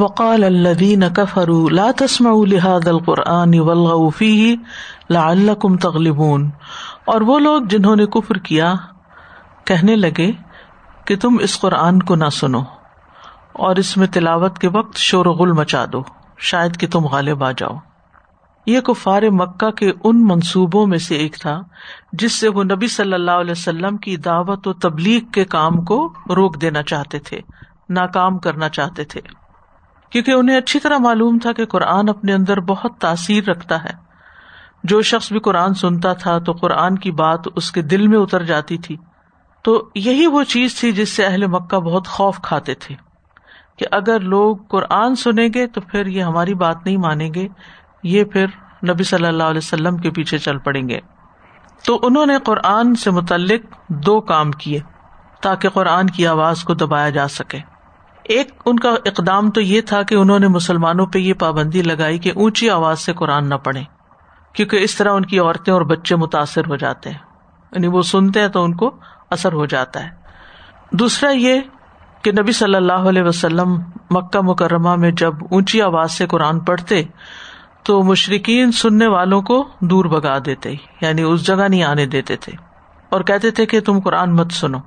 وقال الذين كفروا لا تسمعوا لهذا القرآن والغوا فيه لعلكم تغلبون۔ اور وہ لوگ جنہوں نے کفر کیا، کہنے لگے کہ تم اس قرآن کو نہ سنو اور اس میں تلاوت کے وقت شور و غل مچا دو، شاید کہ تم غالب آ جاؤ۔ یہ کفار مکہ کے ان منصوبوں میں سے ایک تھا، جس سے وہ نبی صلی اللہ علیہ وسلم کی دعوت و تبلیغ کے کام کو روک دینا چاہتے تھے، ناکام کرنا چاہتے تھے۔ کیونکہ انہیں اچھی طرح معلوم تھا کہ قرآن اپنے اندر بہت تاثیر رکھتا ہے۔ جو شخص بھی قرآن سنتا تھا تو قرآن کی بات اس کے دل میں اتر جاتی تھی۔ تو یہی وہ چیز تھی جس سے اہل مکہ بہت خوف کھاتے تھے کہ اگر لوگ قرآن سنیں گے تو پھر یہ ہماری بات نہیں مانیں گے، یہ پھر نبی صلی اللہ علیہ وسلم کے پیچھے چل پڑیں گے۔ تو انہوں نے قرآن سے متعلق دو کام کیے تاکہ قرآن کی آواز کو دبایا جا سکے۔ ایک ان کا اقدام تو یہ تھا کہ انہوں نے مسلمانوں پہ یہ پابندی لگائی کہ اونچی آواز سے قرآن نہ پڑھے کیونکہ اس طرح ان کی عورتیں اور بچے متاثر ہو جاتے ہیں۔ یعنی وہ سنتے ہیں تو ان کو اثر ہو جاتا ہے۔ دوسرا یہ کہ نبی صلی اللہ علیہ وسلم مکہ مکرمہ میں جب اونچی آواز سے قرآن پڑھتے، تو مشرقین سننے والوں کو دور بگا دیتے یعنی اس جگہ نہیں آنے دیتے تھے۔ اور کہتے تھے کہ تم قرآن مت سنو۔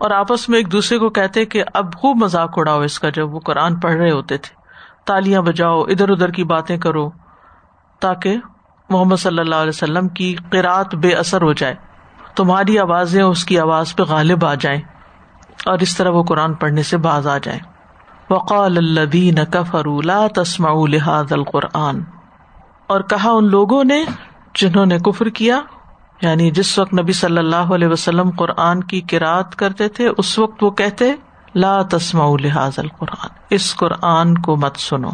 اور آپس میں ایک دوسرے کو کہتے کہ اب خوب مذاق اڑاؤ اس کا جب وہ قرآن پڑھ رہے ہوتے تھے۔ تالیاں بجاؤ، ادھر ادھر کی باتیں کرو، تاکہ محمد صلی اللہ علیہ وسلم کی قرآت بے اثر ہو جائے۔ تمہاری آوازیں اس کی آواز پہ غالب آ جائیں اور اس طرح وہ قرآن پڑھنے سے باز آ جائیں۔ وقال الدین کفر لا تسما لحاظ القرآن۔ اور کہا ان لوگوں نے جنہوں نے کفر کیا یعنی جس وقت نبی صلی اللہ علیہ وسلم قرآن کی کراط کرتے تھے، اس وقت وہ کہتے، لا تسما لحاظ القرآن، اس قرآن کو مت سنو،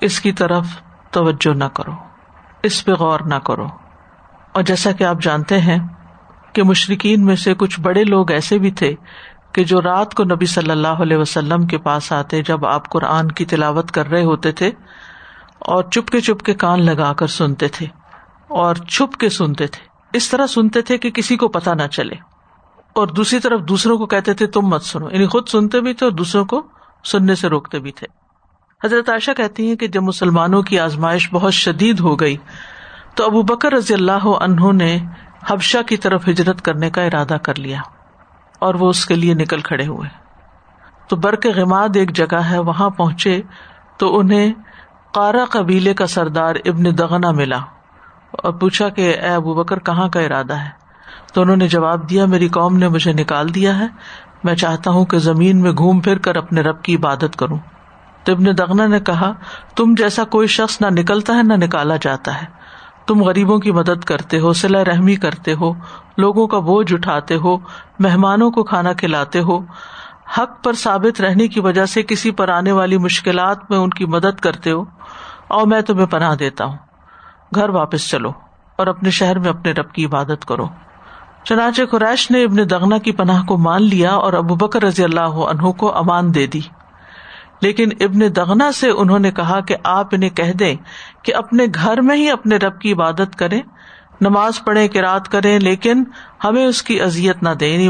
اس کی طرف توجہ نہ کرو، اس پہ غور نہ کرو۔ اور جیسا کہ آپ جانتے ہیں کہ مشرقین میں سے کچھ بڑے لوگ ایسے بھی تھے کہ جو رات کو نبی صلی اللہ علیہ وسلم کے پاس آتے جب آپ قرآن کی تلاوت کر رہے ہوتے تھے اور چپ کے چپ کے کان لگا کر سنتے تھے اور چھپ کے سنتے تھے۔ اس طرح سنتے تھے کہ کسی کو پتا نہ چلے اور دوسری طرف دوسروں کو کہتے تھے تم مت سنو۔ یعنی خود سنتے بھی تھے اور دوسروں کو سننے سے روکتے بھی تھے۔ حضرت عائشہ کہتی ہیں کہ جب مسلمانوں کی آزمائش بہت شدید ہو گئی، تو ابو بکر رضی اللہ عنہ نے حبشہ کی طرف ہجرت کرنے کا ارادہ کر لیا اور وہ اس کے لیے نکل کھڑے ہوئے۔ تو برق غماد ایک جگہ ہے، وہاں پہنچے تو انہیں کارا قبیلے کا سردار ابن دغنا ملا۔ اور پوچھا کہ اے ابو بکر، کہاں کا ارادہ ہے؟ تو انہوں نے جواب دیا، میری قوم نے مجھے نکال دیا ہے۔ میں چاہتا ہوں کہ زمین میں گھوم پھر کر اپنے رب کی عبادت کروں۔ تو ابن دغنا نے کہا، تم جیسا کوئی شخص نہ نکلتا ہے، نہ نکالا جاتا ہے۔ تم غریبوں کی مدد کرتے ہو سلا رحمی کرتے ہو، لوگوں کا بوجھ اٹھاتے ہو، مہمانوں کو کھانا کھلاتے ہو۔ حق پر ثابت رہنے کی وجہ سے کسی پر آنے والی مشکلات میں ان کی مدد کرتے ہو، اور میں تمہیں پناہ دیتا ہوں۔ گھر واپس چلو اور اپنے شہر میں اپنے رب کی عبادت کرو۔ چنانچہ قریش نے ابن دغنا کی پناہ کو مان لیا اور ابو بکر رضی اللہ عنہ کو امان دے دی۔ لیکن ابن دغنا سے انہوں نے کہا کہ آپ انہیں کہہ دیں کہ اپنے گھر میں ہی اپنے رب کی عبادت کرے نماز پڑھے کہ رات کرے لیکن ہمیں اس کی ازیت نہ دے یعنی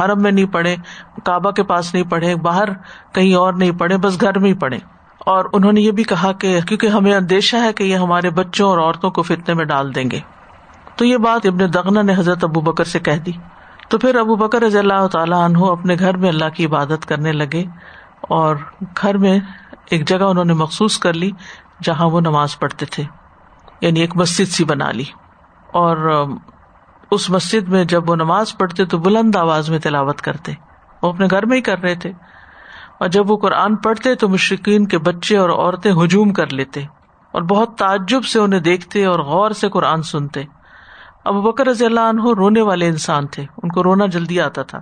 حرم میں نہیں پڑھے کعبہ کے پاس نہیں پڑھے باہر کہیں اور نہیں پڑھے بس گھر میں ہی پڑھے اور انہوں نے یہ بھی کہا کہ کیونکہ ہمیں اندیشہ ہے کہ یہ ہمارے بچوں اور عورتوں کو فتنے میں ڈال دیں گے۔ تو یہ بات ابن دغنا نے حضرت ابو بکر سے کہہ دی۔ تو پھر ابو بکر رضی اللہ تعالیٰ عنہ اپنے گھر میں اللہ کی عبادت کرنے لگے اور گھر میں ایک جگہ انہوں نے مخصوص کر لی جہاں وہ نماز پڑھتے تھے یعنی ایک مسجد سی بنا لی۔ اور اس مسجد میں جب وہ نماز پڑھتے تو بلند آواز میں تلاوت کرتے۔ وہ اپنے گھر میں ہی کر رہے تھے۔ اور جب وہ قرآن پڑھتے تو مشرقین کے بچے اور عورتیں ہجوم کر لیتے اور بہت تعجب سے انہیں دیکھتے اور غور سے قرآن سنتے۔ اب بکر رضی اللہ عنہ رونے والے انسان تھے، ان کو رونا جلدی آتا تھا۔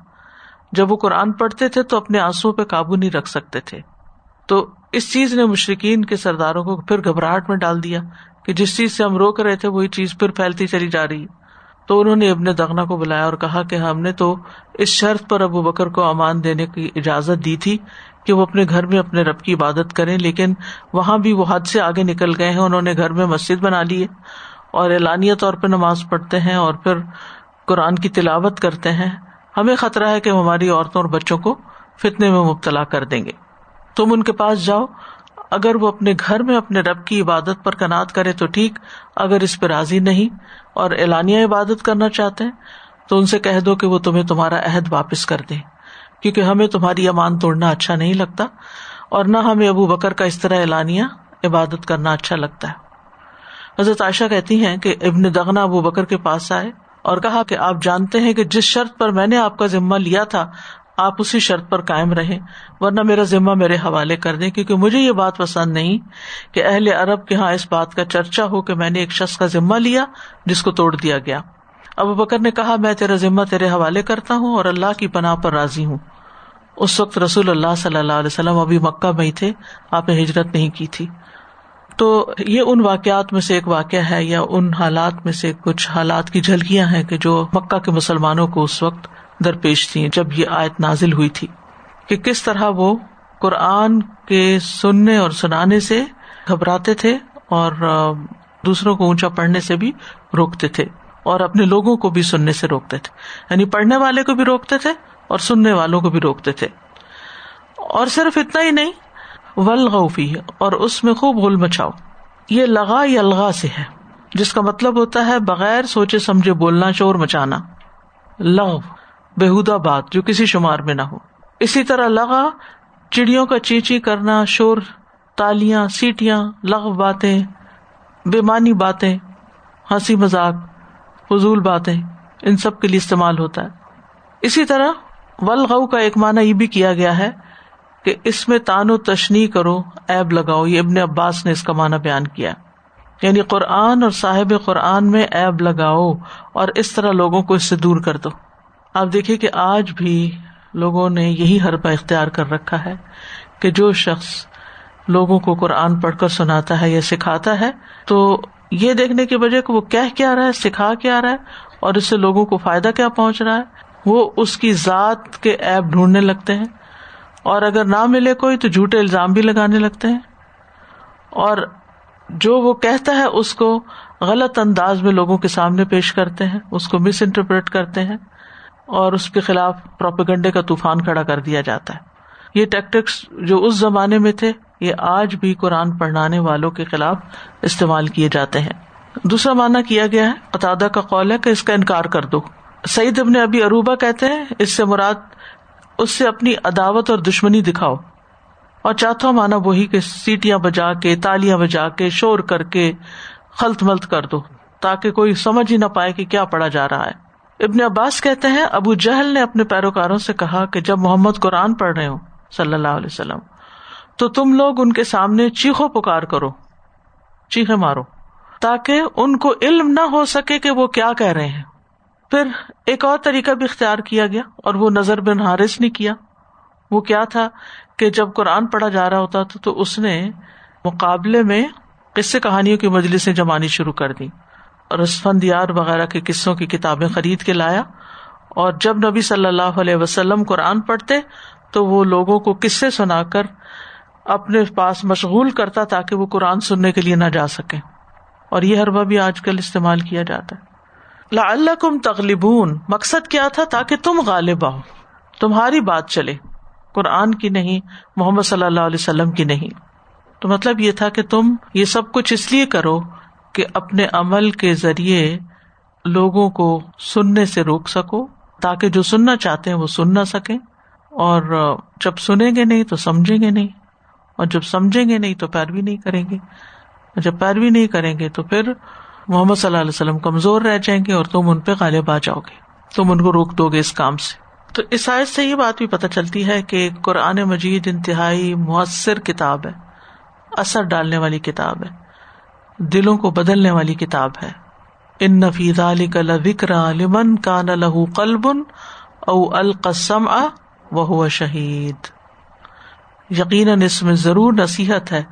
جب وہ قرآن پڑھتے تھے تو اپنے آنسو پہ قابو نہیں رکھ سکتے تھے۔ تو اس چیز نے مشرقین کے سرداروں کو پھر گھبراہٹ میں ڈال دیا کہ جس چیز سے ہم روک رہے تھے وہی چیز پھر پھیلتی چلی جا رہی۔ تو انہوں نے ابن دغنا کو بلایا اور کہا کہ ہم نے تو اس شرط پر ابو بکر کو امان دینے کی اجازت دی تھی کہ وہ اپنے گھر میں اپنے رب کی عبادت کریں، لیکن وہاں بھی وہ حد سے آگے نکل گئے ہیں، انہوں نے گھر میں مسجد بنا لی ہے اور اعلانیہ طور پہ نماز پڑھتے ہیں اور پھر قرآن کی تلاوت کرتے ہیں۔ ہمیں خطرہ ہے کہ ہماری عورتوں اور بچوں کو فتنے میں مبتلا کر دیں گے۔ تم ان کے پاس جاؤ اگر وہ اپنے گھر میں اپنے رب کی عبادت پر کنات کرے تو ٹھیک، اگر اس پہ راضی نہیں اور اعلانیہ عبادت کرنا چاہتے ہیں، تو ان سے کہہ دو کہ وہ تمہیں تمہارا عہد واپس کر دیں، کیونکہ ہمیں تمہاری امان توڑنا اچھا نہیں لگتا اور نہ ہمیں ابو بکر کا اس طرح اعلانیہ عبادت کرنا اچھا لگتا ہے۔ حضرت عائشہ کہتی ہیں کہ ابن دغنا ابو بکر کے پاس آئے اور کہا کہ آپ جانتے ہیں کہ جس شرط پر میں نے آپ کا ذمہ لیا تھا آپ اسی شرط پر قائم رہے ورنہ میرا ذمہ میرے حوالے کر دیں، کیونکہ مجھے یہ بات پسند نہیں کہ اہل عرب کے یہاں اس بات کا چرچا ہو کہ میں نے ایک شخص کا ذمہ لیا جس کو توڑ دیا گیا۔ ابو بکر نے کہا، میں تیرا ذمہ تیرے حوالے کرتا ہوں اور اللہ کی پناہ پر راضی ہوں۔ اس وقت رسول اللہ صلی اللہ علیہ وسلم ابھی مکہ میں ہی تھے، آپ نے ہجرت نہیں کی تھی۔ تو یہ ان واقعات میں سے ایک واقعہ ہے یا ان حالات میں سے کچھ حالات کی جھلکیاں ہیں کہ جو مکہ کے مسلمانوں کو اس وقت درپیش تھی جب یہ آیت نازل ہوئی تھی کہ کس طرح وہ قرآن کے سننے اور سنانے سے گھبراتے تھے اور دوسروں کو اونچا پڑھنے سے بھی روکتے تھے اور اپنے لوگوں کو بھی سننے سے روکتے تھے۔ یعنی پڑھنے والے کو بھی روکتے تھے اور سننے والوں کو بھی روکتے تھے۔ اور صرف اتنا ہی نہیں ولغفی اور اس میں خوب گل مچاؤ۔ یہ لگا یا الغا سے ہے، جس کا مطلب ہوتا ہے بغیر سوچے سمجھے بولنا شور مچانا۔ لغ بےحدہ بات جو کسی شمار میں نہ ہو۔ اسی طرح لگا چڑیوں کا چیچی کرنا، شور، تالیاں، سیٹیاں، لغ باتیں، بےمانی باتیں، ہنسی مذاق، فضول باتیں، ان سب کے لیے استعمال ہوتا ہے۔ اسی طرح ولغ کا ایک معنی یہ بھی کیا گیا ہے کہ اس میں تان و تشنی کرو ایب لگاؤ، یہ ابن عباس نے اس کا معنی بیان کیا یعنی قرآن اور صاحب قرآن میں ایب لگاؤ اور اس طرح لوگوں کو اس سے دور کر دو۔ آپ دیکھیے کہ آج بھی لوگوں نے یہی حربہ اختیار کر رکھا ہے کہ جو شخص لوگوں کو قرآن پڑھ کر سناتا ہے یا سکھاتا ہے، تو یہ دیکھنے کی وجہ کہ وہ کہہ کیا رہا ہے، سکھا کیا رہا ہے، اور اس سے لوگوں کو فائدہ کیا پہنچ رہا ہے؟ وہ اس کی ذات کے ایپ ڈھونڈنے لگتے ہیں۔ اور اگر نہ ملے کوئی تو جھوٹے الزام بھی لگانے لگتے ہیں۔ اور جو وہ کہتا ہے اس کو غلط انداز میں لوگوں کے سامنے پیش کرتے ہیں، اس کو مس انٹرپریٹ کرتے ہیں۔ اور اس کے خلاف پروپیگنڈے کا طوفان کھڑا کر دیا جاتا ہے۔ یہ ٹیکٹکس جو اس زمانے میں تھے، یہ آج بھی قرآن پڑھانے والوں کے خلاف استعمال کیے جاتے ہیں۔ دوسرا مانا کیا گیا ہے؟ قطع کا قول ہے کہ اس کا انکار کر دو۔ سعید ابن ابھی اروبا کہتے ہیں، اس سے مراد اس سے اپنی عداوت اور دشمنی دکھاؤ۔ اور چوتھا مانا وہی کہ سیٹیاں بجا کے، تالیاں بجا کے، شور کر کے، خلط ملت کر دو، تاکہ کوئی سمجھ ہی نہ پائے کہ کیا پڑھا جا رہا ہے۔ ابن عباس کہتے ہیں، ابو جہل نے اپنے پیروکاروں سے کہا کہ جب محمد قرآن پڑھ رہے ہو صلی اللہ علیہ وسلم، تو تم لوگ ان کے سامنے چیخو پکار کرو، چیخے مارو، تاکہ ان کو علم نہ ہو سکے کہ وہ کیا کہہ رہے ہیں۔ پھر ایک اور طریقہ بھی اختیار کیا گیا، اور وہ نظر بن حارث نے کیا۔ وہ کیا تھا کہ جب قرآن پڑھا جا رہا ہوتا تھا، تو اس نے مقابلے میں قصے کہانیوں کی مجلسیں جمانی شروع کر دی اور وغیرہ کے قصوں کی کتابیں خرید کے لایا اور جب نبی صلی اللہ علیہ وسلم قرآن پڑھتے تو وہ لوگوں کو قصے سنا کر اپنے پاس مشغول کرتا تاکہ وہ قرآن سننے کے لیے نہ جا سکے اور یہ حربہ بھی آج کل استعمال کیا جاتا ہے۔ لا اللہ کم تغلبون، مقصد کیا تھا تاکہ تم غالب آؤ، تمہاری بات چلے۔ قرآن کی نہیں، محمد صلی اللہ علیہ وسلم کی نہیں۔ تو مطلب یہ تھا کہ تم یہ سب کچھ اس لیے کرو کہ اپنے عمل کے ذریعے لوگوں کو سننے سے روک سکو، تاکہ جو سننا چاہتے ہیں وہ سن نہ سکیں۔ اور جب سنیں گے نہیں تو سمجھیں گے نہیں۔ اور جب سمجھیں گے نہیں تو پیروی نہیں کریں گے۔ اور جب پیروی نہیں کریں گے تو پھر محمد صلی اللہ علیہ وسلم کمزور رہ جائیں گے اور تم ان پہ غالب آ جاؤ گے۔ تم ان کو روک دو گے اس کام سے۔ تو اس آیت سے یہ بات بھی پتہ چلتی ہے کہ قرآن مجید انتہائی مؤثر کتاب ہے، اثر ڈالنے والی کتاب ہے۔ دلوں کو بدلنے والی کتاب ہے۔ ان نفیز علی کا لکر لمن کا نہ لہو او القسم وہ شہید یقیناً اس میں ضرور نصیحت ہے۔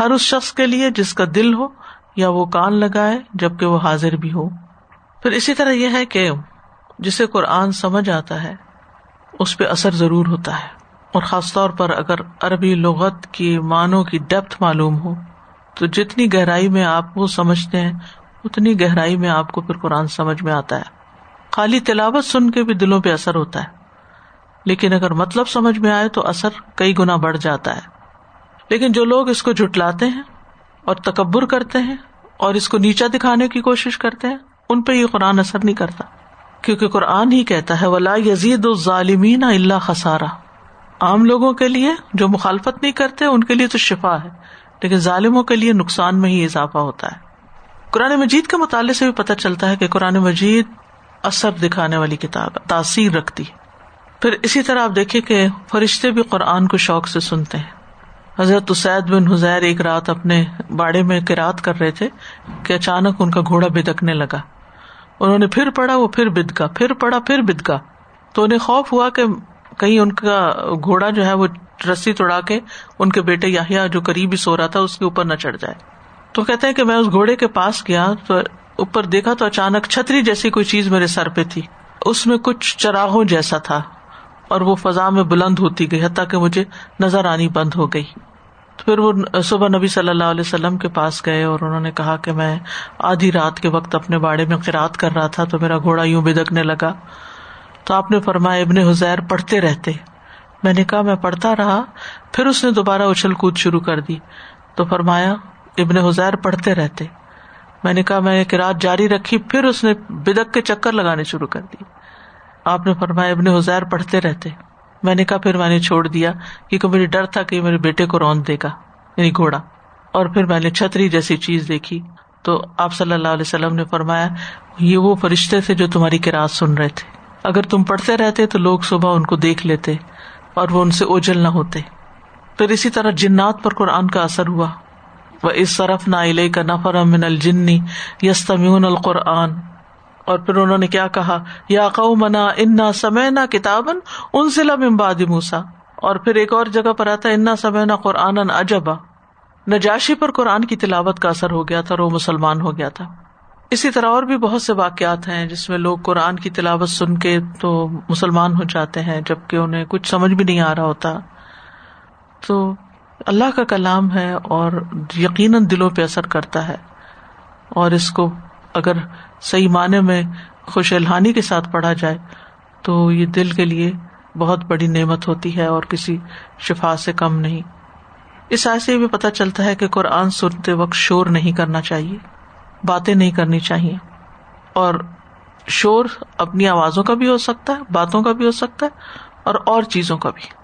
ہر اس شخص کے لیے جس کا دل ہو یا وہ کان لگائے جبکہ وہ حاضر بھی ہو۔ پھر اسی طرح یہ ہے کہ جسے قرآن سمجھ آتا ہے، اس پہ اثر ضرور ہوتا ہے۔ اور خاص طور پر اگر عربی لغت کی معنوں کی ڈیپتھ معلوم ہو۔ تو جتنی گہرائی میں آپ وہ سمجھتے ہیں، اتنی گہرائی میں آپ کو پھر قرآن سمجھ میں آتا ہے۔ خالی تلاوت سن کے بھی دلوں پہ اثر ہوتا ہے۔ لیکن اگر مطلب سمجھ میں آئے تو اثر کئی گنا بڑھ جاتا ہے۔ لیکن جو لوگ اس کو جٹلاتے ہیں اور تکبر کرتے ہیں اور اس کو نیچا دکھانے کی کوشش کرتے ہیں، ان پہ یہ قرآن اثر نہیں کرتا۔ کیونکہ قرآن ہی کہتا ہے، ولا یزید الظالمین اللہ خسارا۔ عام لوگوں کے لیے جو مخالفت نہیں کرتے، ان کے لیے تو شفا ہے۔ لیکن ظالموں کے لیے نقصان میں ہی اضافہ ہوتا ہے۔ قرآن مجید کے مطالعے سے بھی پتہ چلتا ہے کہ قرآن مجید اثر دکھانے والی کتاب تاثیر رکھتی ہے۔ پھر اسی طرح آپ دیکھیں کہ فرشتے بھی قرآن کو شوق سے سنتے ہیں۔ حضرت اسید بن حزیر ایک رات اپنے باڑے میں کراط کر رہے تھے کہ اچانک ان کا گھوڑا بدکنے لگا۔ انہوں نے پھر پڑا وہ پھر بدکا، پھر پڑا پھر بدکا۔ تو انہیں خوف ہوا کہ کہیں ان کا گھوڑا جو ہے وہ رسی توڑا کے ان کے بیٹے یا جو قریبی سو رہا تھا، اس کے اوپر نہ چڑھ جائے۔ تو کہتے ہیں کہ میں اس گھوڑے کے پاس گیا تو اوپر دیکھا تو اچانک چھتری جیسی کوئی چیز میرے سر پہ تھی۔ اس میں کچھ چراغوں جیسا تھا اور وہ فضا میں بلند ہوتی گئی، حتیٰ کہ مجھے نظر آنی بند ہو گئی۔ تو پھر وہ صبح نبی صلی اللہ علیہ وسلم کے پاس گئے اور انہوں نے کہا کہ میں آدھی رات کے وقت اپنے باڑے میں قرات کر رہا تھا تو میرا گھوڑا یوں بدکنے لگا۔ تو آپ نے فرمایا، ابن حزیر پڑھتے رہتے۔ میں نے کہا، میں پڑھتا رہا، پھر اس نے دوبارہ اچھل کود شروع کر دی۔ تو فرمایا، ابن حزیر پڑھتے رہتے۔ میں نے کہا، میں رات جاری رکھی، پھر اس نے بدک کے چکر لگانے شروع کر دی۔ آپ نے فرمایا، ابن حزیر پڑھتے رہتے۔ میں نے کہا، پھر میں نے چھوڑ دیا، کیونکہ مجھے ڈر تھا کہ میرے بیٹے کو رون دے گا یعنی گھوڑا۔ اور پھر میں نے چھتری جیسی چیز دیکھی۔ تو آپ صلی اللہ علیہ وسلم نے فرمایا، یہ وہ فرشتے تھے جو تمہاری کراط سن رہے تھے۔ اگر تم پڑھتے رہتے تو لوگ صبح ان کو دیکھ لیتے اور وہ ان سے اوجل نہ ہوتے۔ پھر اسی طرح جنات پر قرآن کا اثر ہوا۔ وہ اس طرف نہ علیہ کا نفر امن الجنی یستمیون القرآن۔ اور پھر انہوں نے کیا کہا؟ یا قو منا انا سمے نہ کتابن ان ضلع امباد موسا اور پھر ایک اور جگہ پر آتا انا سمے نہ قرآن اجبا نجاشی پر قرآن کی تلاوت کا اثر ہو گیا تھا اور وہ مسلمان ہو گیا تھا۔ اسی طرح اور بھی بہت سے واقعات ہیں جس میں لوگ قرآن کی تلاوت سن کے تو مسلمان ہو جاتے ہیں جبکہ انہیں کچھ سمجھ بھی نہیں آ رہا ہوتا۔ تو اللہ کا کلام ہے اور یقیناً دلوں پہ اثر کرتا ہے۔ اور اس کو اگر صحیح معنی میں خوش الحانی کے ساتھ پڑھا جائے تو یہ دل کے لیے بہت بڑی نعمت ہوتی ہے اور کسی شفا سے کم نہیں۔ اس ایسے بھی پتہ چلتا ہے کہ قرآن سنتے وقت شور نہیں کرنا چاہیے۔ باتیں نہیں کرنی چاہیے۔ اور شور اپنی آوازوں کا بھی ہو سکتا ہے، باتوں کا بھی ہو سکتا ہے، اور اور چیزوں کا بھی۔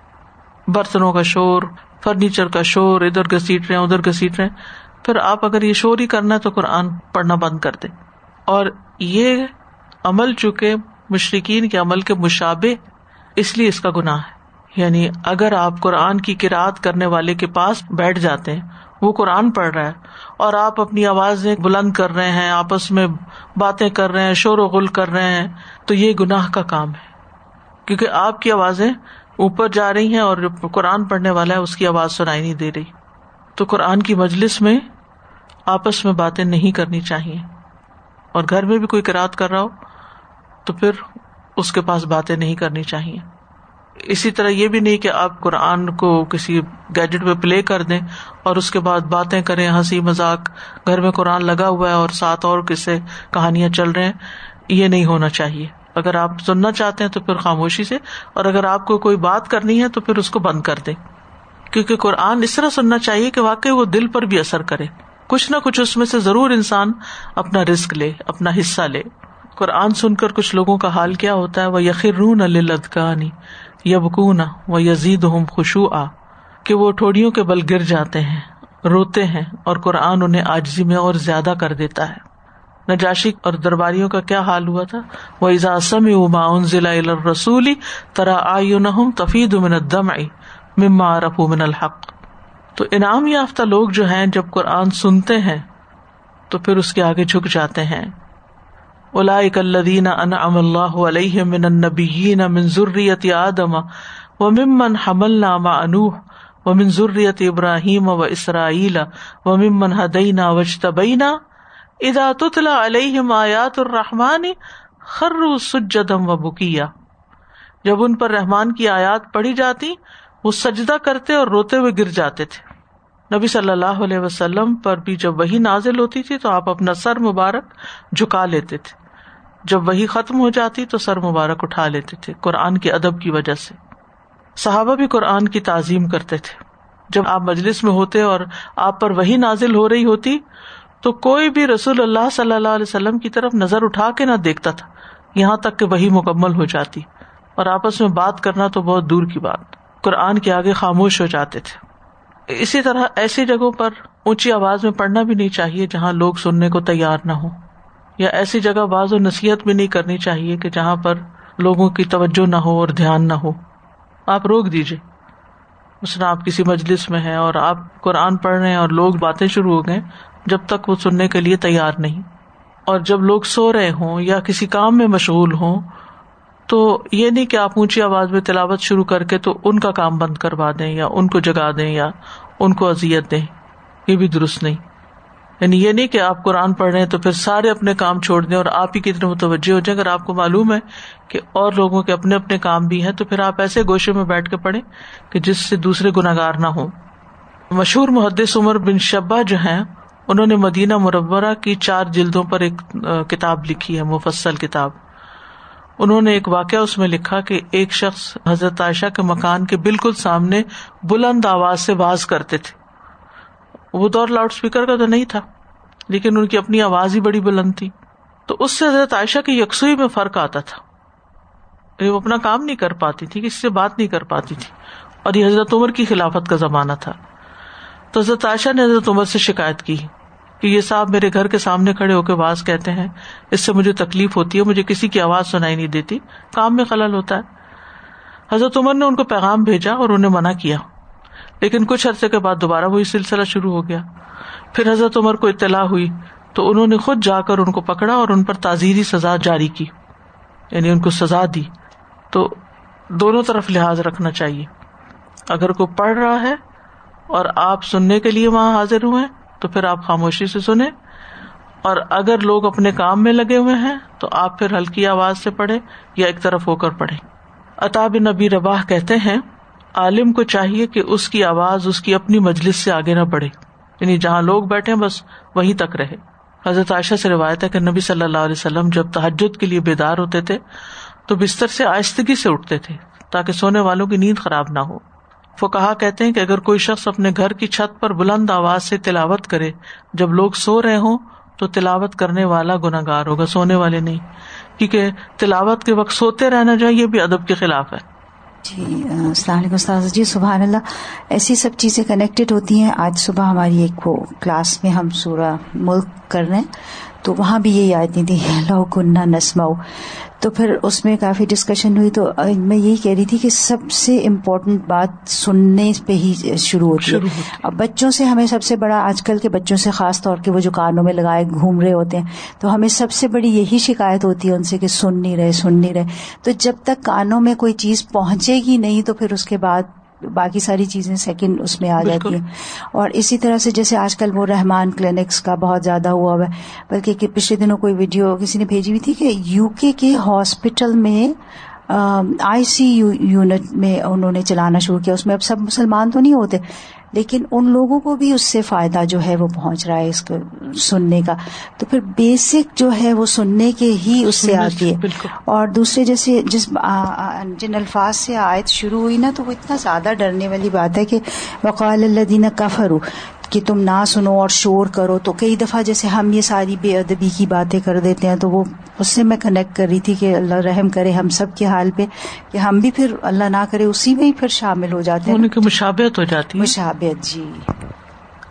برتنوں کا شور، فرنیچر کا شور، ادھر گسیٹ رہے، ادھر گسیٹ رہے۔ پھر آپ اگر یہ شور ہی کرنا ہے تو قرآن پڑھنا بند کر دیں۔ اور یہ عمل چونکہ مشرقین کے عمل کے مشابے اس لیے اس کا گناہ ہے۔ یعنی اگر آپ قرآن کی کراط کرنے والے کے پاس بیٹھ جاتے ہیں وہ قرآن پڑھ رہا ہے اور آپ اپنی آوازیں بلند کر رہے ہیں، آپس میں باتیں کر رہے ہیں، شور و غل کر رہے ہیں، تو یہ گناہ کا کام ہے۔ کیونکہ آپ کی آوازیں اوپر جا رہی ہیں اور قرآن پڑھنے والا ہے، اس کی آواز سنائی نہیں دے رہی۔ تو قرآن کی مجلس میں آپس میں باتیں نہیں کرنی چاہیے۔ اور گھر میں بھی کوئی کراط کر رہا ہو، تو پھر اس کے پاس باتیں نہیں کرنی چاہیے۔ اسی طرح یہ بھی نہیں کہ آپ قرآن کو کسی گیجٹ پہ پلے کر دیں اور اس کے بعد باتیں کریں، ہنسی مذاق، گھر میں قرآن لگا ہوا ہے اور ساتھ اور کسے کہانیاں چل رہے ہیں، یہ نہیں ہونا چاہیے۔ اگر آپ سننا چاہتے ہیں تو پھر خاموشی سے، اور اگر آپ کو کوئی بات کرنی ہے تو پھر اس کو بند کر دیں۔ کیونکہ قرآن اس طرح سننا چاہیے کہ واقعی وہ دل پر بھی اثر کرے۔ کچھ نہ کچھ اس میں سے ضرور انسان اپنا رسک لے، اپنا حصہ لے۔ قرآن سن کر کچھ لوگوں کا حال کیا ہوتا ہے؟ وہ یقین الدکانی یبکون و یزید ہوں خوشو آ کہ وہ ٹھوڑیوں کے بل گر جاتے ہیں، روتے ہیں اور قرآن انہیں آجزی میں اور زیادہ کر دیتا ہے۔ نجاشی اور درباریوں کا کیا حال ہوا تھا؟ وہ اضاسم اما ضلع رسولی ترا آئی تفید من دم مما رف من الحق۔ تو انعام یافتہ لوگ جو ہیں، جب قرآن سنتے ہیں، تو پھر اس کے آگے جھک جاتے ہیں۔ الدین انعم اللہ علیہ من النبیین من ذریت آدم و ممن حملنا مع نوح و من ذریت ابراہیم و اسرائیل و ممن ہدینا وجتبینا اذا تتلا علیہم آیات الرحمن خروا سجدم و بکیا۔ جب ان پر رحمان کی آیات پڑھی جاتی، وہ سجدہ کرتے اور روتے ہوئے گر جاتے تھے۔ نبی صلی اللہ علیہ وسلم پر بھی جب وہی نازل ہوتی تھی تو آپ اپنا سر مبارک جھکا لیتے تھے۔ جب وہی ختم ہو جاتی تو سر مبارک اٹھا لیتے تھے قرآن کے ادب کی وجہ سے۔ صحابہ بھی قرآن کی تعظیم کرتے تھے۔ جب آپ مجلس میں ہوتے اور آپ پر وہی نازل ہو رہی ہوتی تو کوئی بھی رسول اللہ صلی اللہ علیہ وسلم کی طرف نظر اٹھا کے نہ دیکھتا تھا۔ یہاں تک کہ وہی مکمل ہو جاتی اور آپس میں بات کرنا تو بہت دور کی بات۔ قرآن کے آگے خاموش ہو جاتے تھے۔ اسی طرح ایسی جگہوں پر اونچی آواز میں پڑھنا بھی نہیں چاہیے جہاں لوگ سننے کو تیار نہ ہو یا ایسی جگہ باز و نصیحت بھی نہیں کرنی چاہیے کہ جہاں پر لوگوں کی توجہ نہ ہو اور دھیان نہ ہو۔ آپ روک دیجیے مثلاً آپ کسی مجلس میں ہیں اور آپ قرآن پڑھ رہے ہیں اور لوگ باتیں شروع ہو گئے جب تک وہ سننے کے لیے تیار نہیں۔ اور جب لوگ سو رہے ہوں یا کسی کام میں مشغول ہوں تو یہ نہیں کہ آپ اونچی آواز میں تلاوت شروع کر کے تو ان کا کام بند کروا دیں یا ان کو جگا دیں یا ان کو ازیت دیں۔ یہ بھی درست نہیں۔ یعنی یہ نہیں کہ آپ قرآن پڑھ رہے ہیں تو پھر سارے اپنے کام چھوڑ دیں اور آپ ہی کتنے متوجہ ہو جائیں۔ اگر آپ کو معلوم ہے کہ اور لوگوں کے اپنے اپنے کام بھی ہیں تو پھر آپ ایسے گوشے میں بیٹھ کے پڑھیں کہ جس سے دوسرے گناگار نہ ہوں۔ مشہور محدث عمر بن شبہ جو ہیں، انہوں نے مدینہ مربرہ کی چار جلدوں پر ایک کتاب لکھی ہے، مفصل کتاب۔ انہوں نے ایک واقعہ اس میں لکھا کہ ایک شخص حضرت عائشہ کے مکان کے بالکل سامنے بلند آواز سے باز کرتے تھے۔ وہ دور لاؤڈ اسپیکر کا تو نہیں تھا، لیکن ان کی اپنی آواز ہی بڑی بلند تھی۔ تو اس سے حضرت عائشہ کی یکسوئی میں فرق آتا تھا۔ وہ اپنا کام نہیں کر پاتی تھی کسی سے بات نہیں کر پاتی تھی۔ اور یہ حضرت عمر کی خلافت کا زمانہ تھا۔ تو حضرت عائشہ نے حضرت عمر سے شکایت کی کہ یہ صاحب میرے گھر کے سامنے کھڑے ہو کے آواز کہتے ہیں، اس سے مجھے تکلیف ہوتی ہے، مجھے کسی کی آواز سنائی نہیں دیتی۔ کام میں خلل ہوتا ہے۔ حضرت عمر نے ان کو پیغام بھیجا اور انہیں منع کیا۔ لیکن کچھ عرصے کے بعد دوبارہ وہی سلسلہ شروع ہو گیا۔ پھر حضرت عمر کو اطلاع ہوئی تو انہوں نے خود جا کر ان کو پکڑا اور ان پر تعزیری سزا جاری کی یعنی ان کو سزا دی۔ تو دونوں طرف لحاظ رکھنا چاہیے۔ اگر کوئی پڑھ رہا ہے اور آپ سننے کے لیے وہاں حاضر ہوئے تو پھر آپ خاموشی سے سنیں۔ اور اگر لوگ اپنے کام میں لگے ہوئے ہیں تو آپ پھر ہلکی آواز سے پڑھے یا ایک طرف ہو کر پڑھے اطاب نبی رباح کہتے ہیں عالم کو چاہیے کہ اس کی آواز، اس کی اپنی مجلس سے آگے نہ بڑھے۔ یعنی جہاں لوگ بیٹھے بس وہیں تک رہے۔ حضرت عائشہ سے روایت ہے کہ نبی صلی اللہ علیہ وسلم جب تحجد کے لیے بیدار ہوتے تھے، تو بستر سے آہستگی سے اٹھتے تھے تاکہ سونے والوں کی نیند خراب نہ ہو۔ وہ کہا کہتے ہیں کہ اگر کوئی شخص اپنے گھر کی چھت پر بلند آواز سے تلاوت کرے، جب لوگ سو رہے ہوں، تو تلاوت کرنے والا گناگار ہوگا، سونے والے نہیں۔ کیونکہ تلاوت کے وقت سوتے رہنا جو یہ بھی ادب کے خلاف ہے۔ جی السلام علیکم استاذ جی سبحان اللہ، ایسی سب چیزیں کنیکٹڈ ہوتی ہیں۔ آج صبح ہماری ایک وہ کلاس میں ہم سورہ ملک کر رہے ہیں، تو وہاں بھی یہی آتی تھی لو کنہ نسماؤ تو پھر اس میں کافی ڈسکشن ہوئی تو میں یہی کہہ رہی تھی کہ سب سے امپورٹنٹ بات سننے پہ ہی شروع ہوتی ہے۔ اب بچوں سے ہمیں سب سے بڑا آج کل کے بچوں سے خاص طور کے وہ جو کانوں میں لگائے گھوم رہے ہوتے ہیں تو ہمیں سب سے بڑی یہی شکایت ہوتی ہے ان سے کہ سن نہیں رہے سن نہیں رہے۔ تو جب تک کانوں میں کوئی چیز پہنچے گی نہیں تو پھر اس کے بعد باقی ساری چیزیں سیکنڈ اس میں آ جاتی ہیں۔ اور اسی طرح سے جیسے آج کل وہ رحمان کلینکس کا بہت زیادہ ہوا ہوا ہے۔ بلکہ پچھلے دنوں کوئی ویڈیو کسی نے بھیجی ہوئی تھی کہ یو کے کے ہاسپٹل میں آئی سی یو یونٹ میں انہوں نے چلانا شروع کیا۔ اس میں اب سب مسلمان تو نہیں ہوتے۔ لیکن ان لوگوں کو بھی اس سے فائدہ جو ہے وہ پہنچ رہا ہے اس کو سننے کا۔ تو پھر بیسک جو ہے وہ سننے کے ہی اس سے آتی ہے اور دوسرے جیسے جس جن الفاظ سے آیت شروع ہوئی نا تو وہ اتنا زیادہ ڈرنے والی بات ہے کہ وقال اللہ دینا کفر کہ تم نہ سنو اور شور کرو تو کئی دفعہ جیسے ہم یہ ساری بے ادبی کی باتیں کر دیتے ہیں تو وہ اس سے میں کنیکٹ کر رہی تھی کہ اللہ رحم کرے ہم سب کے حال پہ کہ ہم بھی پھر اللہ نہ کرے اسی میں ہی پھر شامل ہو جاتے ہیں۔ مشابت ہو جاتی مشابت جی۔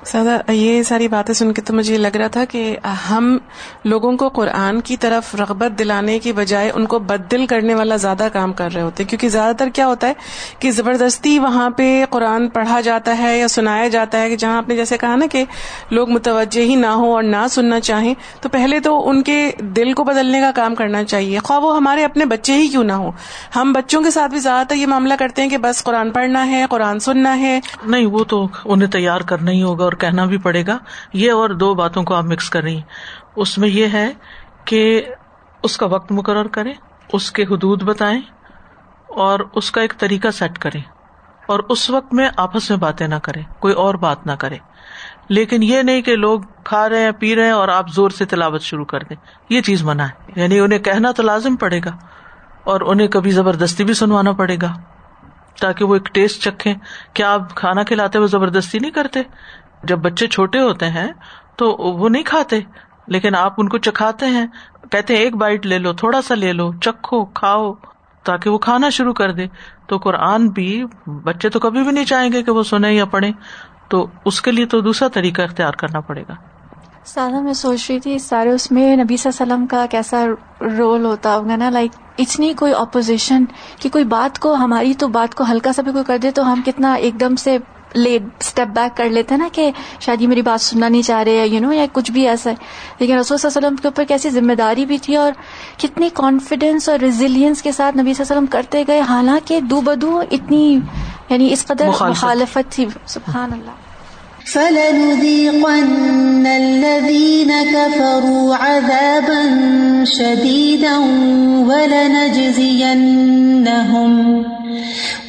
سادہ یہ ساری باتیں سن کے تو مجھے یہ لگ رہا تھا کہ ہم لوگوں کو قرآن کی طرف رغبت دلانے کی بجائے ان کو بدل کرنے والا زیادہ کام کر رہے ہوتے کیونکہ زیادہ تر کیا ہوتا ہے کہ زبردستی وہاں پہ قرآن پڑھا جاتا ہے یا سنایا جاتا ہے کہ جہاں آپ نے جیسے کہا نا کہ لوگ متوجہ ہی نہ ہو اور نہ سننا چاہیں، تو پہلے تو ان کے دل کو بدلنے کا کام کرنا چاہیے۔ خواہ وہ ہمارے اپنے بچے ہی کیوں نہ ہو ہم بچوں کے ساتھ بھی زیادہ تر یہ معاملہ کرتے ہیں کہ بس قرآن پڑھنا ہے، قرآن سننا ہے۔ نہیں، وہ تو انہیں تیار کرنا ہی ہوگا اور کہنا بھی پڑے گا۔ یہ اور دو باتوں کو آپ مکس کر رہی ہیں اس میں یہ ہے کہ اس کا وقت مقرر کرے اس کے حدود بتائیں اور اس کا ایک طریقہ سیٹ کرے اور اس وقت میں آپس میں باتیں نہ کرے کوئی اور بات نہ کرے۔ لیکن یہ نہیں کہ لوگ کھا رہے ہیں، پی رہے ہیں اور آپ زور سے تلاوت شروع کر دیں۔ یہ چیز منع ہے۔ یعنی انہیں کہنا تو لازم پڑے گا اور انہیں کبھی زبردستی بھی سنوانا پڑے گا، تاکہ وہ ایک ٹیسٹ چکھے کیا آپ کھانا کھلاتے ہوئے زبردستی نہیں کرتے؟ جب بچے چھوٹے ہوتے ہیں تو وہ نہیں کھاتے، لیکن آپ ان کو چکھاتے ہیں، کہتے ہیں، ایک بائٹ لے لو، تھوڑا سا لے لو، چکھو، کھاؤ، تاکہ وہ کھانا شروع کر دے۔ تو قرآن بھی بچے تو کبھی بھی نہیں چاہیں گے کہ وہ سنیں یا پڑھیں۔ تو اس کے لیے تو دوسرا طریقہ اختیار کرنا پڑے گا۔ سادہ میں سوچ رہی تھی سارے اس میں نبی صلی اللہ علیہ وسلم کا کیسا رول ہوتا ہوگا نا۔ لائک اتنی کوئی اپوزیشن کہ کوئی بات کو، ہماری تو بات کو ہلکا سا بھی کوئی کر دے تو ہم کتنا ایک دم سے لے اسٹیپ بیک کر لیتے نا کہ شاید یہ میری بات سننا نہیں چاہ رہے یو نو یا کچھ بھی ایسا ہے۔ لیکن رسول صلی اللہ علیہ وسلم کے اوپر کیسی ذمہ داری بھی تھی اور کتنی کانفیڈینس اور ریزیلینس کے ساتھ نبی صلی اللہ علیہ وسلم کرتے گئے۔ حالانکہ دو بدو اتنی یعنی اس قدر مخالفت تھی۔ سبحان اللہ۔ فَلَنُذِيقَنَّ الَّذِينَ كَفَرُوا عَذَابًا شَدِيدًا وَلَنَجْزِيَنَّهُمْ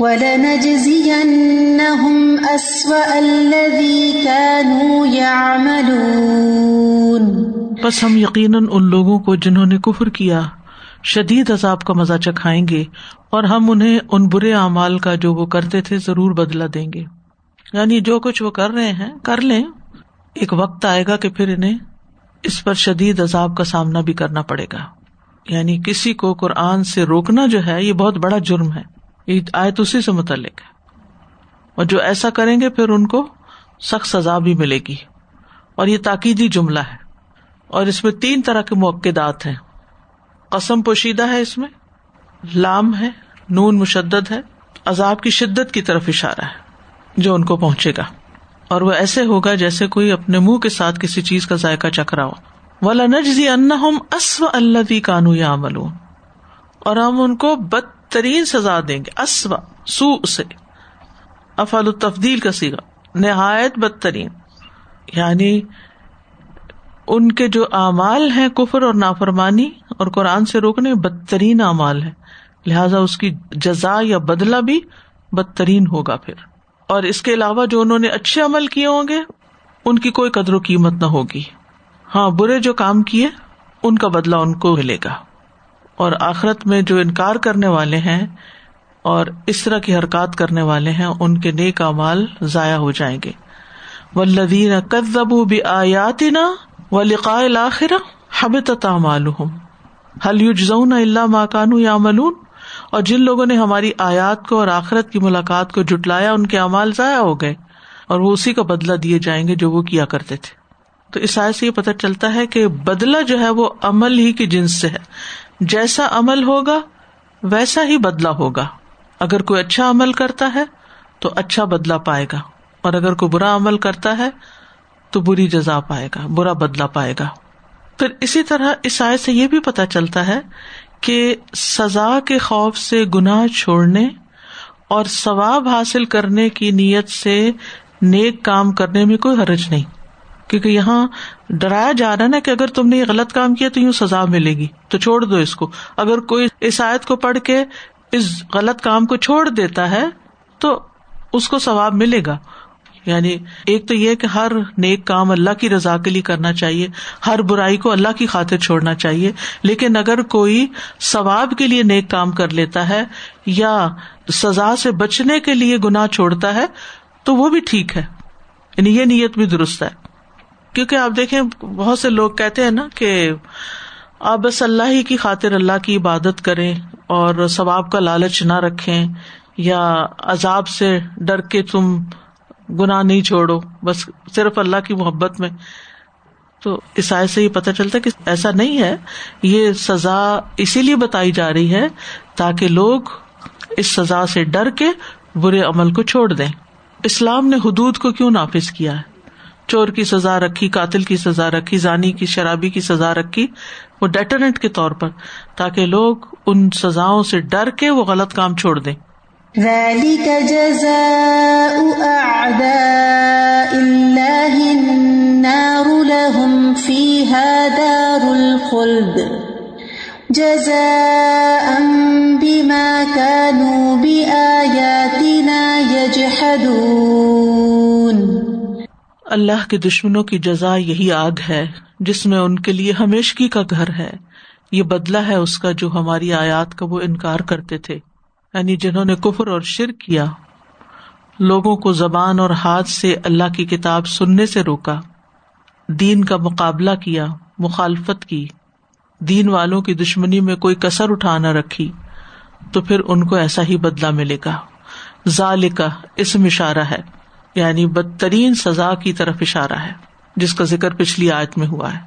وَلَنَجْزِيَنَّهُمْ أَسْوَأَ الَّذِي كَانُوا يَعْمَلُونَ بس ہم یقیناً ان لوگوں کو جنہوں نے کفر کیا، شدید عذاب کا مزہ چکھائیں گے اور ہم انہیں ان برے اعمال کا جو وہ کرتے تھے ضرور بدلا دیں گے۔ یعنی جو کچھ وہ کر رہے ہیں، کر لیں۔ ایک وقت آئے گا کہ پھر انہیں اس پر شدید عذاب کا سامنا بھی کرنا پڑے گا۔ یعنی کسی کو قرآن سے روکنا جو ہے، یہ بہت بڑا جرم ہے۔ یہ آیت اسی سے متعلق ہے۔ اور جو ایسا کریں گے، پھر ان کو سخت سزا بھی ملے گی۔ اور یہ تاکیدی جملہ ہے۔ اور اس میں تین طرح کے موقع ہیں۔ قسم پوشیدہ ہے اس میں، لام ہے، نون مشدد ہے۔ عذاب کی شدت کی طرف اشارہ ہے۔ جو ان کو پہنچے گا۔ اور وہ ایسے ہوگا جیسے کوئی اپنے منہ کے ساتھ کسی چیز کا ذائقہ چکھ رہا ہو۔ ولا نجزی ان اسو اللہ کانو یا عمل اور ہم ان کو بدترین سزا دیں گے۔ اسوا سو سے۔ افال التفدیل کا سیگا نہایت بدترین۔ یعنی ان کے جو اعمال ہیں کفر اور نافرمانی، اور قرآن سے روکنے بدترین اعمال ہے لہذا اس کی جزا یا بدلا بھی بدترین ہوگا پھر۔ اور اس کے علاوہ جو انہوں نے اچھے عمل کیے ہوں گے، ان کی کوئی قدر و قیمت نہ ہوگی۔ ہاں برے جو کام کیے، ان کا بدلا ان کو ملے گا۔ اور آخرت میں جو انکار کرنے والے ہیں اور اس طرح کی حرکات کرنے والے ہیں، ان کے نیک امال ضائع ہو جائیں گے۔ ولدین کدبو بھی آیاتی نا و لقاء الآخر حب تعمال حل یوجزون اللہ ماکانو یا ملون اور جن لوگوں نے ہماری آیات کو اور آخرت کی ملاقات کو جٹلایا ان کے امال ضائع ہو گئے اور وہ اسی کا بدلا دیے جائیں گے جو وہ کیا کرتے تھے۔ تو اس آئے سے یہ پتہ چلتا ہے کہ بدلا جو ہے وہ عمل ہی کی جنس سے ہے۔ جیسا عمل ہوگا، ویسا ہی بدلا ہوگا۔ اگر کوئی اچھا عمل کرتا ہے، تو اچھا بدلا پائے گا۔ اور اگر کوئی برا عمل کرتا ہے، تو بری جزا پائے گا، برا بدلا پائے گا۔ پھر اسی طرح اس آئے سے یہ بھی پتا چلتا ہے کہ سزا کے خوف سے گناہ چھوڑنے اور ثواب حاصل کرنے کی نیت سے نیک کام کرنے میں کوئی حرج نہیں۔ کیونکہ یہاں ڈرایا جا رہا ہے نا کہ اگر تم نے یہ غلط کام کیا تو یوں سزا ملے گی، تو چھوڑ دو اس کو۔ اگر کوئی اس آیت کو پڑھ کے اس غلط کام کو چھوڑ دیتا ہے تو اس کو ثواب ملے گا۔ یعنی ایک تو یہ کہ ہر نیک کام اللہ کی رضا کے لیے کرنا چاہیے، ہر برائی کو اللہ کی خاطر چھوڑنا چاہیے۔ لیکن اگر کوئی ثواب کے لیے نیک کام کر لیتا ہے یا سزا سے بچنے کے لیے گناہ چھوڑتا ہے، تو وہ بھی ٹھیک ہے۔ یعنی یہ نیت بھی درست ہے۔ کیونکہ آپ دیکھیں، بہت سے لوگ کہتے ہیں نا کہ آپ بس اللہ ہی کی خاطر اللہ کی عبادت کریں اور ثواب کا لالچ نہ رکھیں یا عذاب سے ڈر کے تم گناہ نہیں چھوڑو، بس صرف اللہ کی محبت میں۔ تو اس آئے سے یہ پتہ چلتا کہ ایسا نہیں ہے، یہ سزا اسی لیے بتائی جا رہی ہے تاکہ لوگ اس سزا سے ڈر کے برے عمل کو چھوڑ دیں۔ اسلام نے حدود کو کیوں نافذ کیا ہے؟ چور کی سزا رکھی، قاتل کی سزا رکھی، زانی کی، شرابی کی سزا رکھی، وہ ڈیٹرنٹ کے طور پر، تاکہ لوگ ان سزاؤں سے ڈر کے وہ غلط کام چھوڑ دیں۔ ذلك جزاء أعداء الله النار لهم فيها دار الخلد جزاء بما كانوا بآياتنا يجحدون اللہ کے دشمنوں کی جزا یہی آگ ہے جس میں ان کے لیے ہمیشگی کا گھر ہے۔ یہ بدلہ ہے اس کا جو ہماری آیات کا وہ انکار کرتے تھے۔ یعنی جنہوں نے کفر اور شر کیا، لوگوں کو زبان اور ہاتھ سے اللہ کی کتاب سننے سے روکا، دین کا مقابلہ کیا، مخالفت کی، دین والوں کی دشمنی میں کوئی کسر اٹھا نہ رکھی، تو پھر ان کو ایسا ہی بدلا ملے گا۔ ظال کا اسم اشارہ ہے یعنی بدترین سزا کی طرف اشارہ ہے، جس کا ذکر پچھلی آیت میں ہوا ہے۔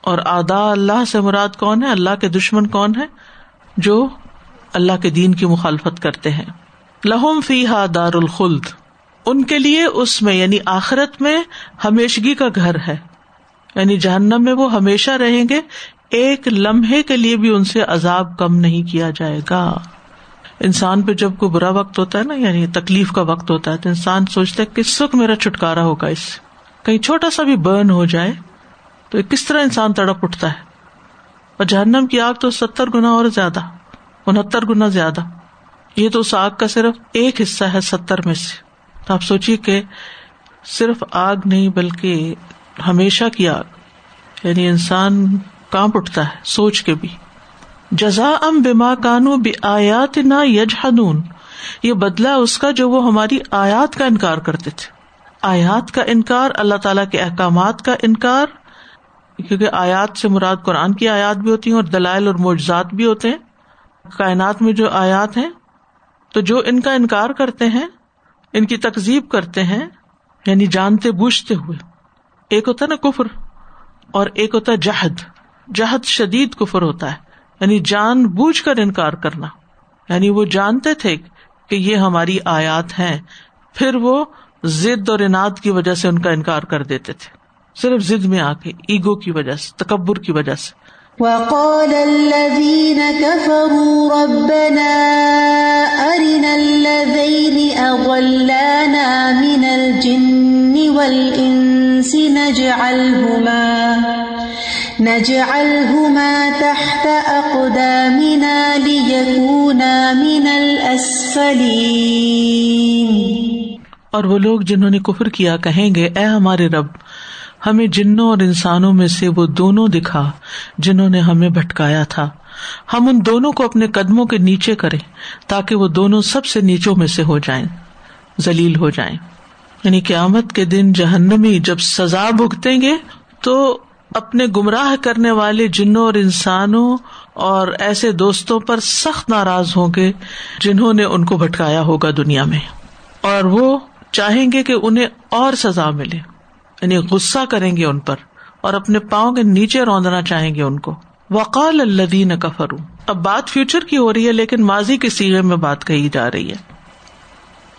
اور آدا اللہ سے مراد کون ہے؟ اللہ کے دشمن کون ہے جو اللہ کے دین کی مخالفت کرتے ہیں۔ لہم فی ہا دار الخلد ان کے لیے اس میں یعنی آخرت میں ہمیشگی کا گھر ہے۔ یعنی جہنم میں وہ ہمیشہ رہیں گے۔ ایک لمحے کے لیے بھی ان سے عذاب کم نہیں کیا جائے گا۔ انسان پہ جب کوئی برا وقت ہوتا ہے نا یعنی تکلیف کا وقت ہوتا ہے، تو انسان سوچتا ہے کس وقت میرا چھٹکارا ہوگا اس سے۔ کہیں چھوٹا سا بھی برن ہو جائے تو کس طرح انسان تڑپ اٹھتا ہے۔ اور جہنم کی آگ تو ستر گنا اور زیادہ۔ انہتر گنا زیادہ۔ یہ تو اس آگ کا صرف ایک حصہ ہے، ستر میں سے۔ تو آپ سوچیے کہ صرف آگ نہیں، بلکہ ہمیشہ کی آگ۔ یعنی انسان کانپ اٹھتا ہے، سوچ کے بھی۔ جزا ام بیما کانو بے آیات نہ یج یہ بدلا اس کا جو وہ ہماری آیات کا انکار کرتے تھے۔ آیات کا انکار، اللہ تعالی کے احکامات کا انکار۔ کیونکہ آیات سے مراد قرآن کی آیات بھی ہوتی ہیں اور دلائل اور معجزات بھی ہوتے ہیں۔ کائنات میں جو آیات ہیں، تو جو ان کا انکار کرتے ہیں، ان کی تکزیب کرتے ہیں یعنی جانتے بوجھتے ہوئے۔ ایک ہوتا ہے نا کفر اور ایک ہوتا ہے جہد۔ جہد شدید کفر ہوتا ہے یعنی جان بوجھ کر انکار کرنا۔ یعنی وہ جانتے تھے کہ یہ ہماری آیات ہیں، پھر وہ ضد اور انعد کی وجہ سے ان کا انکار کر دیتے تھے۔ صرف ضد میں آ کے، ایگو کی وجہ سے، تکبر کی وجہ سے۔ وقال الذين كفروا ربنا أرنا الذين أضلانا من الجن والإنس نجعلهما نجعلهما تحت أقدامنا ليكونا من الأسفلين اور وہ لوگ جنہوں نے کفر کیا کہیں گے، اے ہمارے رب ہمیں جنوں اور انسانوں میں سے وہ دونوں دکھا جنہوں نے ہمیں بھٹکایا تھا۔ ہم ان دونوں کو اپنے قدموں کے نیچے کریں تاکہ وہ دونوں سب سے نیچوں میں سے ہو جائیں، ذلیل ہو جائیں۔ یعنی قیامت کے دن جہنمی جب سزا بھگتیں گے تو اپنے گمراہ کرنے والے جنوں اور انسانوں اور ایسے دوستوں پر سخت ناراض ہوں گے جنہوں نے ان کو بھٹکایا ہوگا دنیا میں۔ اور وہ چاہیں گے کہ انہیں اور سزا ملے۔ یعنی غصہ کریں گے ان پر اور اپنے پاؤں کے نیچے روندنا چاہیں گے ان کو۔ وقال الدین کفرو اب بات فیوچر کی ہو رہی ہے، لیکن ماضی کے سیرے میں بات کہی جا رہی ہے۔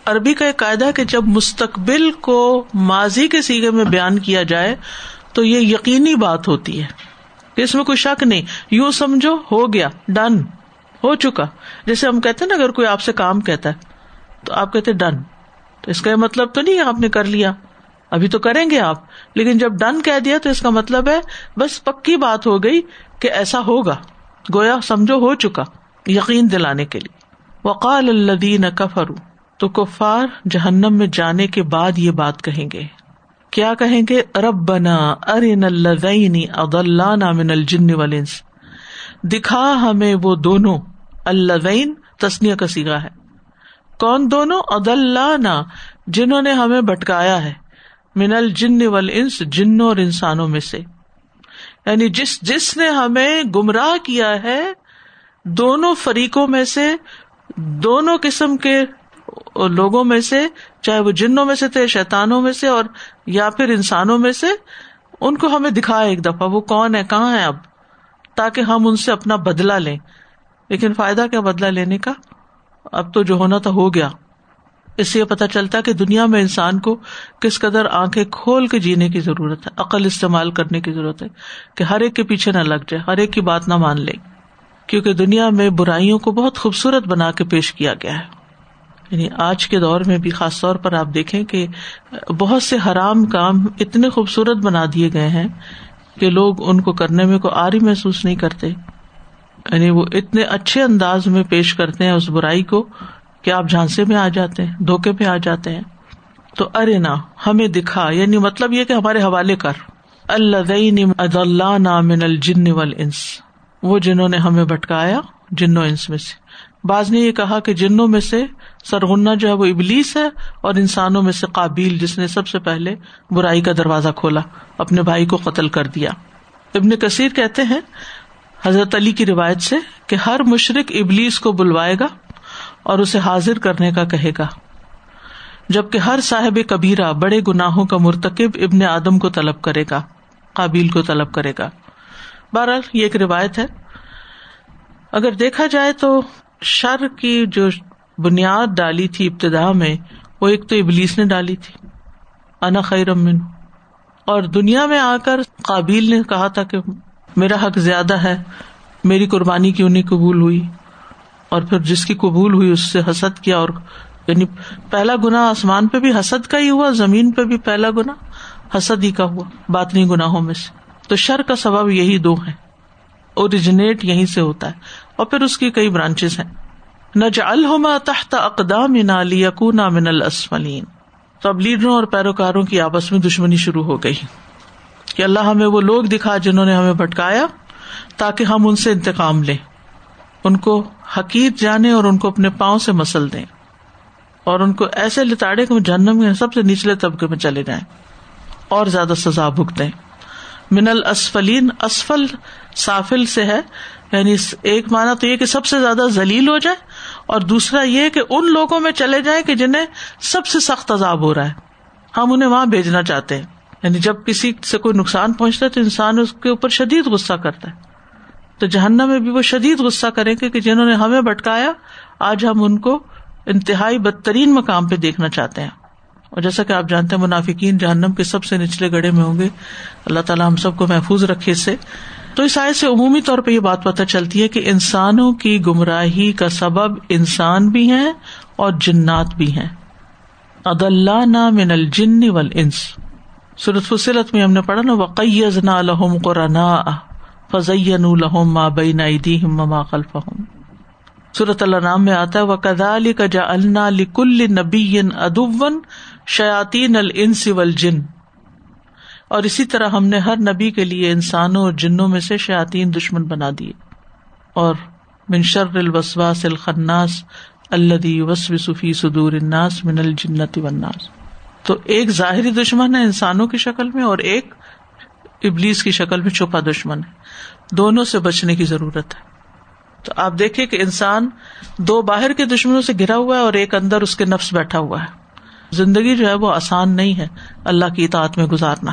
عربی کا ایک قاعدہ کہ جب مستقبل کو ماضی کے سیگے میں بیان کیا جائے تو یہ یقینی بات ہوتی ہے۔ کہ اس میں کوئی شک نہیں، یوں سمجھو، ہو گیا ڈن ہو چکا۔ جیسے ہم کہتے نا، اگر کوئی آپ سے کام کہتا ہے، تو آپ کہتے ڈن تو اس کا یہ مطلب تو نہیں آپ نے کر لیا۔ ابھی تو کریں گے آپ، لیکن جب ڈن کہہ دیا تو اس کا مطلب ہے بس پکی بات ہو گئی کہ ایسا ہوگا، گویا سمجھو ہو چکا، یقین دلانے کے لیے۔ وقال الدین کفرو تو کفار جہنم میں جانے کے بعد یہ بات کہیں گے۔ کیا کہیں گے؟ رب بنا ارین اللہ من الجن والانس۔ دکھا ہمیں وہ دونوں اللہ تسنیا کا سیگا ہے۔ کون دونوں؟ ادلانا جنہوں نے ہمیں بٹکایا ہے۔ من الجن والانس، جنوں اور انسانوں میں سے۔ یعنی جس جس نے ہمیں گمراہ کیا ہے، دونوں فریقوں میں سے، دونوں قسم کے لوگوں میں سے، چاہے وہ جنوں میں سے تھے شیتانوں میں سے، اور یا پھر انسانوں میں سے، ان کو ہمیں دکھائے ایک دفعہ، وہ کون ہے، کہاں ہے اب؟ تاکہ ہم ان سے اپنا بدلا لیں۔ لیکن فائدہ کیا بدلا لینے کا؟ اب تو جو ہونا تھا ہو گیا۔ اس سے یہ پتا چلتا کہ دنیا میں انسان کو کس قدر آنکھیں کھول کے جینے کی ضرورت ہے، عقل استعمال کرنے کی ضرورت ہے کہ ہر ایک کے پیچھے نہ لگ جائے، ہر ایک کی بات نہ مان لے۔ کیونکہ دنیا میں برائیوں کو بہت خوبصورت بنا کے پیش کیا گیا ہے۔ یعنی آج کے دور میں بھی خاص طور پر آپ دیکھیں کہ بہت سے حرام کام اتنے خوبصورت بنا دیے گئے ہیں کہ لوگ ان کو کرنے میں کوئی آری محسوس نہیں کرتے۔ یعنی وہ اتنے اچھے انداز میں پیش کرتے ہیں اس برائی کو کہ آپ جھانسے میں آ جاتے ہیں، دھوکے پہ آ جاتے ہیں۔ تو ارے نا، ہمیں دکھا یعنی مطلب یہ کہ ہمارے حوالے کر۔ اللہ من الجن والانس۔ وہ جنہوں نے ہمیں بٹکایا جنو انس میں سے۔ بعض نے یہ کہا کہ جنوں میں سے سرغنا جو ہے وہ ابلیس ہے اور انسانوں میں سے قابل جس نے سب سے پہلے برائی کا دروازہ کھولا، اپنے بھائی کو قتل کر دیا۔ ابن کثیر کہتے ہیں، حضرت علی کی روایت سے کہ ہر مشرق ابلیس کو بلوائے گا۔ اور اسے حاضر کرنے کا کہے گا۔ جبکہ ہر صاحب کبیرہ بڑے گناہوں کا مرتکب ابن آدم کو طلب کرے گا قابل کو طلب کرے گا۔ بہرحال یہ ایک روایت ہے۔ اگر دیکھا جائے تو شر کی جو بنیاد ڈالی تھی ابتدا میں، وہ ایک تو ابلیس نے ڈالی تھی۔ انا خیر امن اور دنیا میں آ کر قابل نے کہا تھا کہ میرا حق زیادہ ہے، میری قربانی کیوں نہیں قبول ہوئی؟ اور پھر جس کی قبول ہوئی اس سے حسد کیا اور یعنی پہلا گنا آسمان پہ بھی حسد کا ہی ہوا، زمین پہ بھی پہلا گنا حسد ہی کا ہوا، باطنی گناہوں میں سے۔ تو شر کا سبب یہی دو ہے اوریجنیٹ یہیں سے ہوتا ہے۔ اور پھر اس کی کئی برانچز ہیں۔ نج الحما تحت اقدام یقونا من الاسفلین۔ تو اب لیڈروں اور پیروکاروں کی آپس میں دشمنی شروع ہو گئی۔ کہ اللہ ہمیں وہ لوگ دکھا جنہوں نے ہمیں بھٹکایا تاکہ ہم ان سے انتقام لیں۔ ان کو حقیق جانے اور ان کو اپنے پاؤں سے مسل دیں اور ان کو ایسے لتاڑے کہ جہنم میں سب سے نچلے طبقے میں چلے جائیں اور زیادہ سزا بھگتیں۔ من الاسفلین، اسفل سافل سے ہے۔ یعنی ایک مانا تو یہ کہ سب سے زیادہ ذلیل ہو جائے اور دوسرا یہ کہ ان لوگوں میں چلے جائیں کہ جنہیں سب سے سخت عذاب ہو رہا ہے۔ ہم انہیں وہاں بھیجنا چاہتے ہیں۔ یعنی جب کسی سے کوئی نقصان پہنچتا ہے تو انسان اس کے اوپر شدید غصہ کرتا ہے۔ تو جہنم میں بھی وہ شدید غصہ کریں گے کہ جنہوں نے ہمیں بٹکایا آج ہم ان کو انتہائی بدترین مقام پہ دیکھنا چاہتے ہیں۔ اور جیسا کہ آپ جانتے ہیں منافقین جہنم کے سب سے نچلے گڑے میں ہوں گے۔ اللہ تعالیٰ ہم سب کو محفوظ رکھے سے۔ تو اس آئے سے عمومی طور پہ یہ بات پتہ چلتی ہے کہ انسانوں کی گمراہی کا سبب انسان بھی ہیں اور جنات بھی ہیں۔ اد اللہ نا من الجن ول انس صورت فصلت میں ہم نے پڑھا نا وقیز نا فضین الحم ماں بین ما خلف صورت اللہ نام میں آتا ہے وہ کدال کا جا النا لکل نبی ادون شیاتین الانس والجن۔ اور اسی طرح ہم نے ہر نبی کے لیے انسانوں اور جنوں میں سے شاطین دشمن بنا دیے۔ اور من شر الوسواس الخناس الدی وسو صفی صدور الناس من الجنت والناس۔ تو ایک ظاہری دشمن ہے انسانوں کی شکل میں اور ایک ابلیس کی شکل میں چھپا دشمن ہے۔ دونوں سے بچنے کی ضرورت ہے۔ تو آپ دیکھیں کہ انسان دو باہر کے دشمنوں سے گرا ہوا ہے اور ایک اندر اس کے نفس بیٹھا ہوا ہے۔ زندگی جو ہے وہ آسان نہیں ہے۔ اللہ کی اطاعت میں گزارنا۔